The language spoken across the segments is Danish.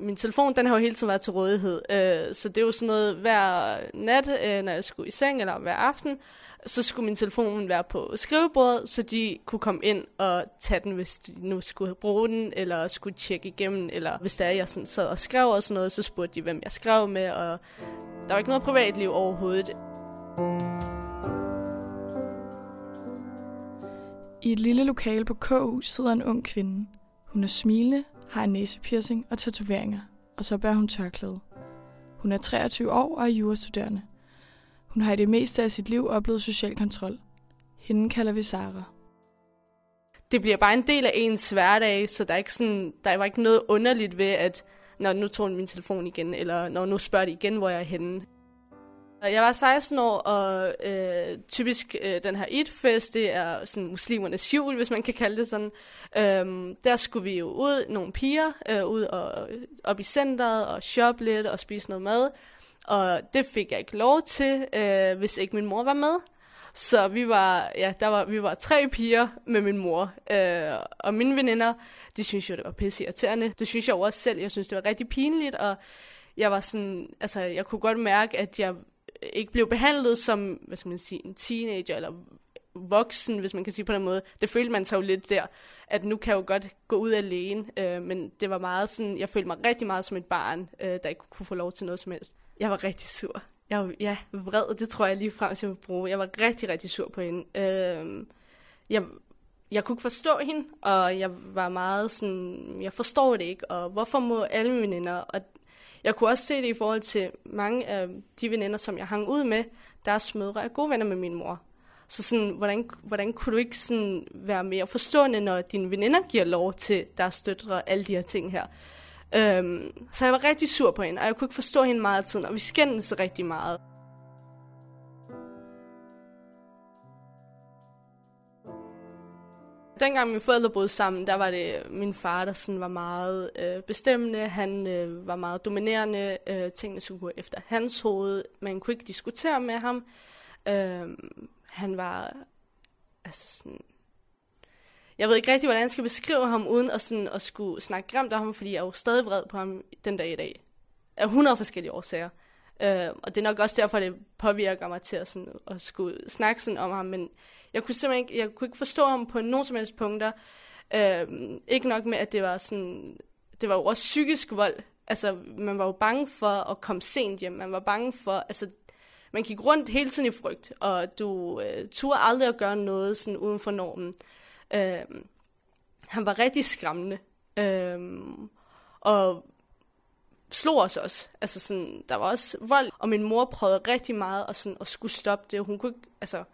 min telefon, den har jo hele tiden været til rådighed. Øh, så det er jo sådan noget hver nat, øh, når jeg skulle i seng, eller hver aften, så skulle min telefon være på skrivebordet, så de kunne komme ind og tage den, hvis de nu skulle bruge den, eller skulle tjekke igennem, eller hvis der er, jeg sådan sad og skrev og sådan noget, så spurgte de, hvem jeg skrev med, og der var ikke noget privatliv overhovedet. I et lille lokale på KU sidder en ung kvinde. Hun er smilende, har en næsepiercing og tatoveringer, og så bærer hun tørklæde. Hun er 23 år og er jurastuderende. Hun har i det meste af sit liv oplevet social kontrol. Hende kalder vi Sara. Det bliver bare en del af ens hverdag, så der er ikke, sådan, der var ikke noget underligt ved, at når nu tog hun min telefon igen, eller når nu spørger de igen, hvor jeg er henne. Jeg var 16 år, og øh, typisk øh, den her Eid-fest, det er sådan muslimernes jul, hvis man kan kalde det sådan. Øhm, der skulle vi jo ud, nogle piger, øh, ud og op i centret og shoppe lidt og spise noget mad. Og det fik jeg ikke lov til, øh, hvis ikke min mor var med. Så vi var, ja, der var, vi var tre piger med min mor. Øh, og mine veninder, de synes jo, det var pisse irriterende. Det synes jeg også selv. Jeg synes, det var rigtig pinligt, og jeg var sådan, altså, jeg kunne godt mærke, at jeg ikke blev behandlet som, hvad skal man sige, en teenager, eller voksen, hvis man kan sige på den måde. Det følte man sig jo lidt der, at nu kan jeg jo godt gå ud alene, øh, men det var meget sådan, jeg følte mig rigtig meget som et barn, øh, der ikke kunne få lov til noget som helst. Jeg var rigtig sur. Jeg var, ja, vred, det tror jeg lige frem til at bruge. Jeg var rigtig, rigtig sur på hende. Øh, jeg, jeg kunne ikke forstå hende, og jeg var meget sådan, jeg forstår det ikke, og hvorfor må alle mine veninder, og jeg kunne også se det i forhold til mange af de veninder, som jeg hang ud med, deres mødre er gode venner med min mor. Så sådan, hvordan, hvordan kunne du ikke sådan være mere forstående, når dine veninder giver lov til deres døtre og alle de her ting her? Øhm, så jeg var rigtig sur på hende, og jeg kunne ikke forstå hende meget af tiden, og vi skændtes rigtig meget. Dengang mine forældre boede sammen, der var det min far, der sådan var meget øh, bestemmende. Han øh, var meget dominerende. Øh, tingene skulle gå efter hans hoved. Man kunne ikke diskutere med ham. Øh, han var altså sådan... Jeg ved ikke rigtig, hvordan jeg skal beskrive ham, uden at, sådan, at skulle snakke grimt om ham, fordi jeg er jo stadig vred på ham den dag i dag. Af 100 forskellige årsager. Øh, og det er nok også derfor, det påvirker mig til at, sådan, at skulle snakke sådan om ham. Men jeg kunne simpelthen ikke, jeg kunne ikke forstå ham på nogen som helst punkter. Øh, ikke nok med, at det var sådan, det var jo også psykisk vold. Altså, man var jo bange for at komme sent hjem. Man var bange for, altså, man gik rundt hele tiden i frygt, og du øh, turde aldrig at gøre noget sådan uden for normen. Øh, han var rigtig skræmmende. Øh, og slog os også. Altså sådan, der var også vold, og min mor prøvede rigtig meget at, sådan, at skulle stoppe det. Hun kunne ikke, altså,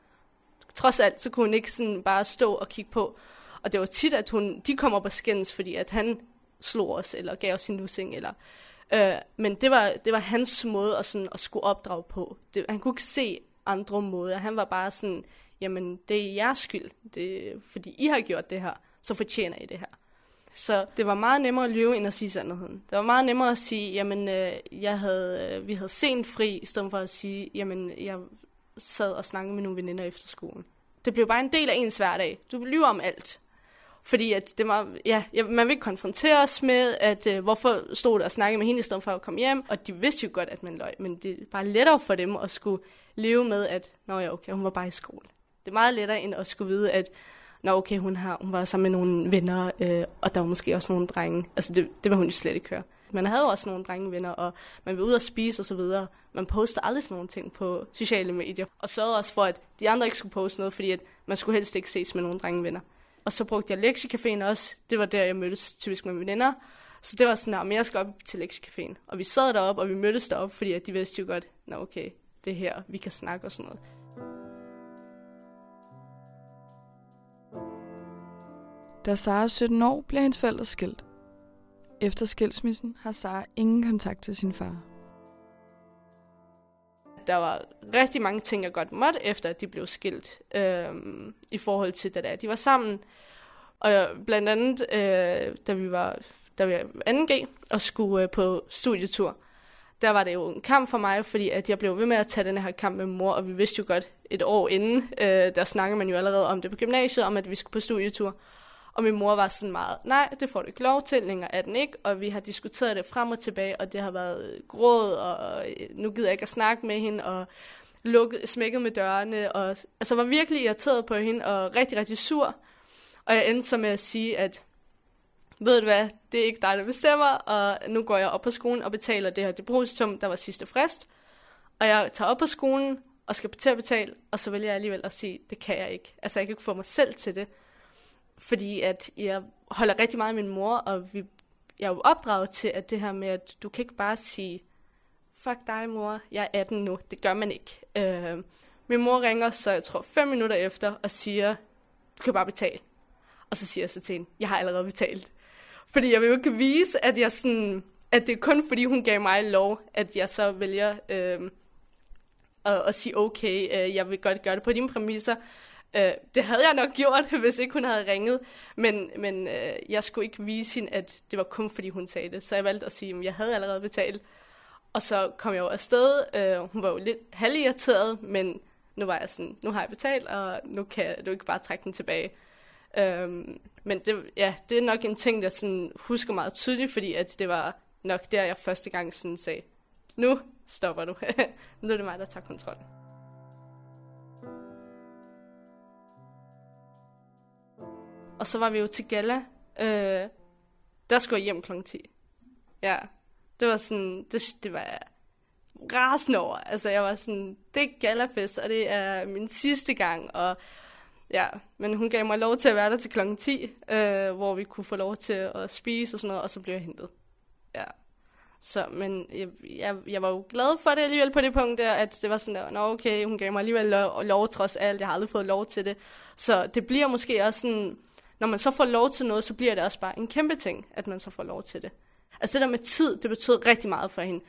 trods alt, så kunne hun ikke sådan bare stå og kigge på. Og det var tit, at hun, de kom op og skændes, fordi at han slog os, eller gav os sin lussing, eller... Øh, men det var, det var hans måde at, sådan, at skulle opdrage på. Det, han kunne ikke se andre måder. Han var bare sådan, jamen, det er jeres skyld. Det, fordi I har gjort det her, så fortjener I det her. Så det var meget nemmere at lyve, end at sige sandheden. Det var meget nemmere at sige, jamen, øh, jeg havde, øh, vi havde sent fri, i stedet for at sige, jamen, jeg sad og snakkede med nogle veninder efter skolen. Det blev bare en del af ens hverdag. Du lyver om alt. Fordi at det var, ja, man vil ikke os med, at øh, hvorfor stod der og snakkede med hende i stedet for at komme hjem. Og de vidste jo godt, at man løg, men det er bare lettere for dem at skulle leve med, at nå ja, okay, hun var bare i skole. Det er meget lettere end at skulle vide, at nå okay, hun, har, hun var sammen med nogle venner, øh, og der var måske også nogle drenge. Altså det, det var hun jo slet ikke høre. Man havde også nogle drengevenner, og man var ud og spise osv. Man poster aldrig sådan nogle ting på sociale medier. Og sørgede også for, at de andre ikke skulle poste noget, fordi at man skulle helst ikke ses med nogle drengevenner. Og så brugte jeg lektiecaféen også. Det var der, jeg mødtes typisk med mine venner. Så det var sådan, at jeg skal op til lektiecaféen. Og vi sad deroppe, og vi mødtes deroppe, fordi at de vidste jo godt, nå okay, det er her, vi kan snakke og sådan noget. Da Sara er 17 år, bliver hendes forældre skilt. Efter skilsmissen har Sara ingen kontakt til sin far. Der var rigtig mange ting, jeg godt måtte, efter at de blev skilt, øh, i forhold til, da de var sammen. Og blandt andet, øh, da vi var da vi var 2G og skulle øh, på studietur, der var det jo en kamp for mig, fordi at jeg blev ved med at tage den her kamp med mor, og vi vidste jo godt et år inden, øh, der snakkede man jo allerede om det på gymnasiet, om at vi skulle på studietur. Og min mor var sådan meget, nej, det får du ikke lov til, længere er den ikke. Og vi har diskuteret det frem og tilbage, og det har været gråd, og øh, nu gider jeg ikke at snakke med hende, og lukket, smækket med dørene, og altså var virkelig irriteret på hende, og rigtig, rigtig sur. Og jeg endte så med at sige, at ved du hvad, det er ikke dig, der bestemmer, og nu går jeg op på skolen og betaler det her depositum, der var sidste frist. Og jeg tager op på skolen og skal til at betale, og så vælger jeg alligevel at sige, det kan jeg ikke. Altså jeg kan ikke få mig selv til det, fordi at jeg holder rigtig meget af min mor, og vi, jeg er jo opdraget til, at det her med, at du kan ikke bare sige, fuck dig mor, jeg er 18 nu. Det gør man ikke. Øh, min mor ringer så, jeg tror, fem minutter efter, og siger, du kan bare betale. Og så siger jeg så til hende, jeg har allerede betalt. Fordi jeg vil jo ikke vise, at jeg sådan, at det er kun fordi hun gav mig lov, at jeg så vælger øh, at, at sige, okay, øh, jeg vil godt gøre det på dine præmisser. Øh, det havde jeg nok gjort, hvis ikke hun havde ringet, men, men øh, jeg skulle ikke vise hende, at det var kun fordi hun sagde det. Så jeg valgte at sige, at jeg havde allerede betalt. Og så kom jeg jo afsted. Øh, hun var jo lidt halvirriteret, men nu var jeg sådan, nu har jeg betalt, og nu kan du ikke bare trække den tilbage. Øhm, men det, ja, det er nok en ting, der sådan husker meget tydeligt, fordi at det var nok der, jeg første gang sådan sagde, nu stopper du. nu er det mig, der tager kontrol. Og så var vi jo til gala. Øh, der skulle jeg hjem kl. 10. Ja, det var sådan, det, det var rasende over. Altså, jeg var sådan, det er galafest, og det er min sidste gang, og ja, men hun gav mig lov til at være der til klokken 10, øh, hvor vi kunne få lov til at spise og sådan noget, og så blev jeg hentet. Ja. Så, men jeg, jeg, jeg var jo glad for det alligevel på det punkt der, at det var sådan der, nå okay, hun gav mig alligevel lov, lov trods alt, jeg har aldrig fået lov til det. Så det bliver måske også sådan, når man så får lov til noget, så bliver det også bare en kæmpe ting, at man så får lov til det. Altså det der med tid, det betød rigtig meget for hende.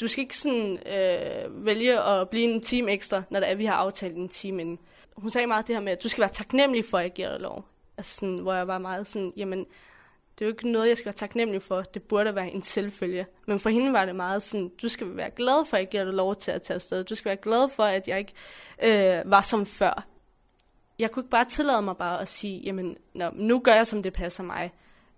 Du skal ikke sådan øh, vælge at blive en time ekstra, når det er, vi har aftalt en time inden. Hun sagde meget det her med, at du skal være taknemmelig for, at jeg giver dig lov. Altså sådan, hvor jeg var meget sådan, jamen, det er jo ikke noget, jeg skal være taknemmelig for. Det burde være en selvfølge. Men for hende var det meget sådan, du skal være glad for, at jeg giver dig lov til at tage afsted. Du skal være glad for, at jeg ikke øh, var som før. Jeg kunne ikke bare tillade mig bare at sige, jamen, nå, nu gør jeg, som det passer mig.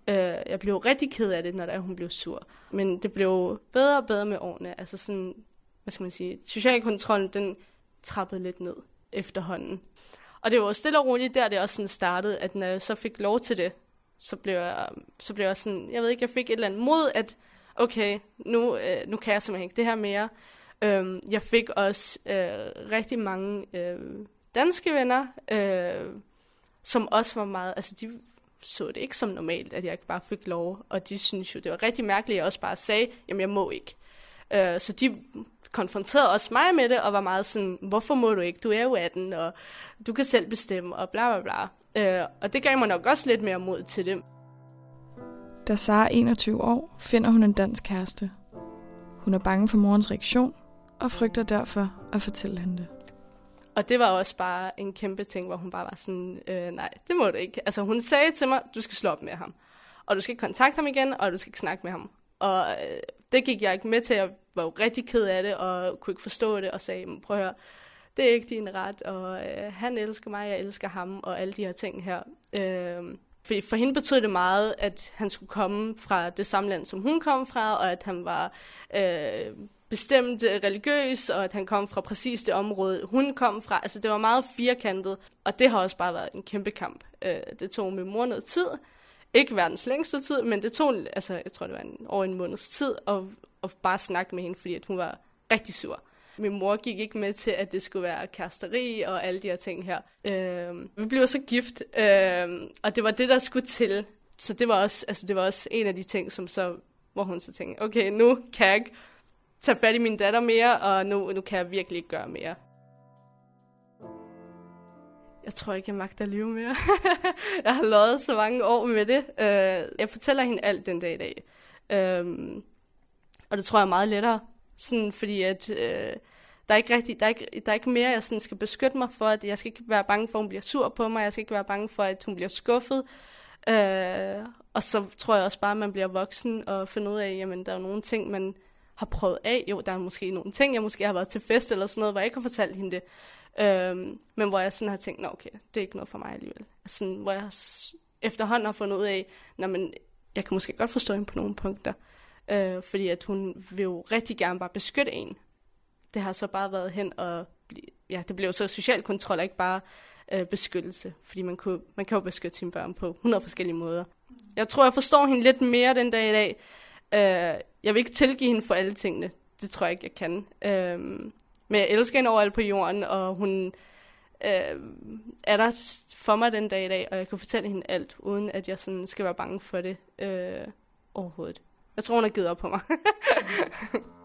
Øh, jeg blev rigtig ked af det, når der, hun blev sur. Men det blev bedre og bedre med årene. Altså sådan, hvad skal man sige, social kontrol, den trappede lidt ned efterhånden. Og det var stille og roligt der, det også sådan startede, at når jeg så fik lov til det, så blev jeg, så blev jeg sådan, jeg ved ikke, jeg fik et eller andet mod, at okay, nu, øh, nu kan jeg simpelthen ikke det her mere. Øhm, jeg fik også øh, rigtig mange øh, danske venner, øh, som også var meget, altså de så det ikke som normalt, at jeg ikke bare fik lov, og de synes jo, det var rigtig mærkeligt, at jeg også bare sagde, jamen jeg må ikke. Øh, så de konfronterede også mig med det, og var meget sådan, hvorfor må du ikke? Du er jo 18, og du kan selv bestemme, og bla bla bla. Øh, og det gav mig nok også lidt mere mod til det. Da Sara er 21 år, finder hun en dansk kæreste. Hun er bange for morens reaktion, og frygter derfor at fortælle hende det. Og det var også bare en kæmpe ting, hvor hun bare var sådan, øh, nej, det må du ikke. Altså hun sagde til mig, du skal slå op med ham. Og du skal ikke kontakte ham igen, og du skal ikke snakke med ham. Og øh, det gik jeg ikke med til. Jeg var jo rigtig ked af det, og kunne ikke forstå det, og sagde, prøv at høre, det er ikke din ret, og øh, han elsker mig, jeg elsker ham, og alle de her ting her. Øh, for, for hende betød det meget, at han skulle komme fra det samme land, som hun kom fra, og at han var øh, bestemt øh, religiøs, og at han kom fra præcis det område, hun kom fra. Altså det var meget firkantet, og det har også bare været en kæmpe kamp. Øh, det tog min mor noget tid. Ikke verdens længste tid, men det tog, altså jeg tror det var en, over en måneds tid, at, at bare snakke med hende, fordi at hun var rigtig sur. Min mor gik ikke med til, at det skulle være kæresteri og alle de her ting her. Øh, vi blev så gift, øh, og det var det, der skulle til. Så det var også, altså det var også en af de ting, som så, hvor hun så tænkte, okay, nu kan jeg ikke tage fat i min datter mere, og nu, nu kan jeg virkelig ikke gøre mere. Jeg tror ikke, jeg magter at lyve mere. jeg har lovet så mange år med det. Uh, jeg fortæller hende alt den dag i dag. Uh, og det tror jeg er meget lettere. Sådan, fordi at, uh, der er ikke rigtig, der er ikke, der er ikke mere, jeg sådan skal beskytte mig for, at jeg skal ikke være bange for, at hun bliver sur på mig, jeg skal ikke være bange for, at hun bliver skuffet. Uh, og så tror jeg også bare, at man bliver voksen og finder ud af, jamen der er nogle ting, man har prøvet af. Jo, der er måske nogle ting, jeg måske har været til fest eller sådan noget, hvor jeg ikke har fortalt hende det. Øhm, men hvor jeg sådan har tænkt, nå okay, det er ikke noget for mig alligevel. Altså sådan, hvor jeg efterhånden har fundet ud af, at jeg kan måske godt forstå hende på nogle punkter. Øh, fordi at hun vil jo rigtig gerne bare beskytte en. Det har så bare været hen og... Ja, det blev så social kontrol, ikke bare øh, beskyttelse. Fordi man, kunne, man kan jo beskytte sine børn på 100 forskellige måder. Jeg tror, jeg forstår hende lidt mere den dag i dag. Øh, jeg vil ikke tilgive hende for alle tingene. Det tror jeg ikke, jeg kan. Øh, men jeg elsker hende overalt på jorden, og hun øh, er der for mig den dag i dag, og jeg kan fortælle hende alt, uden at jeg sådan skal være bange for det øh, overhovedet. Jeg tror, hun har givet op på mig.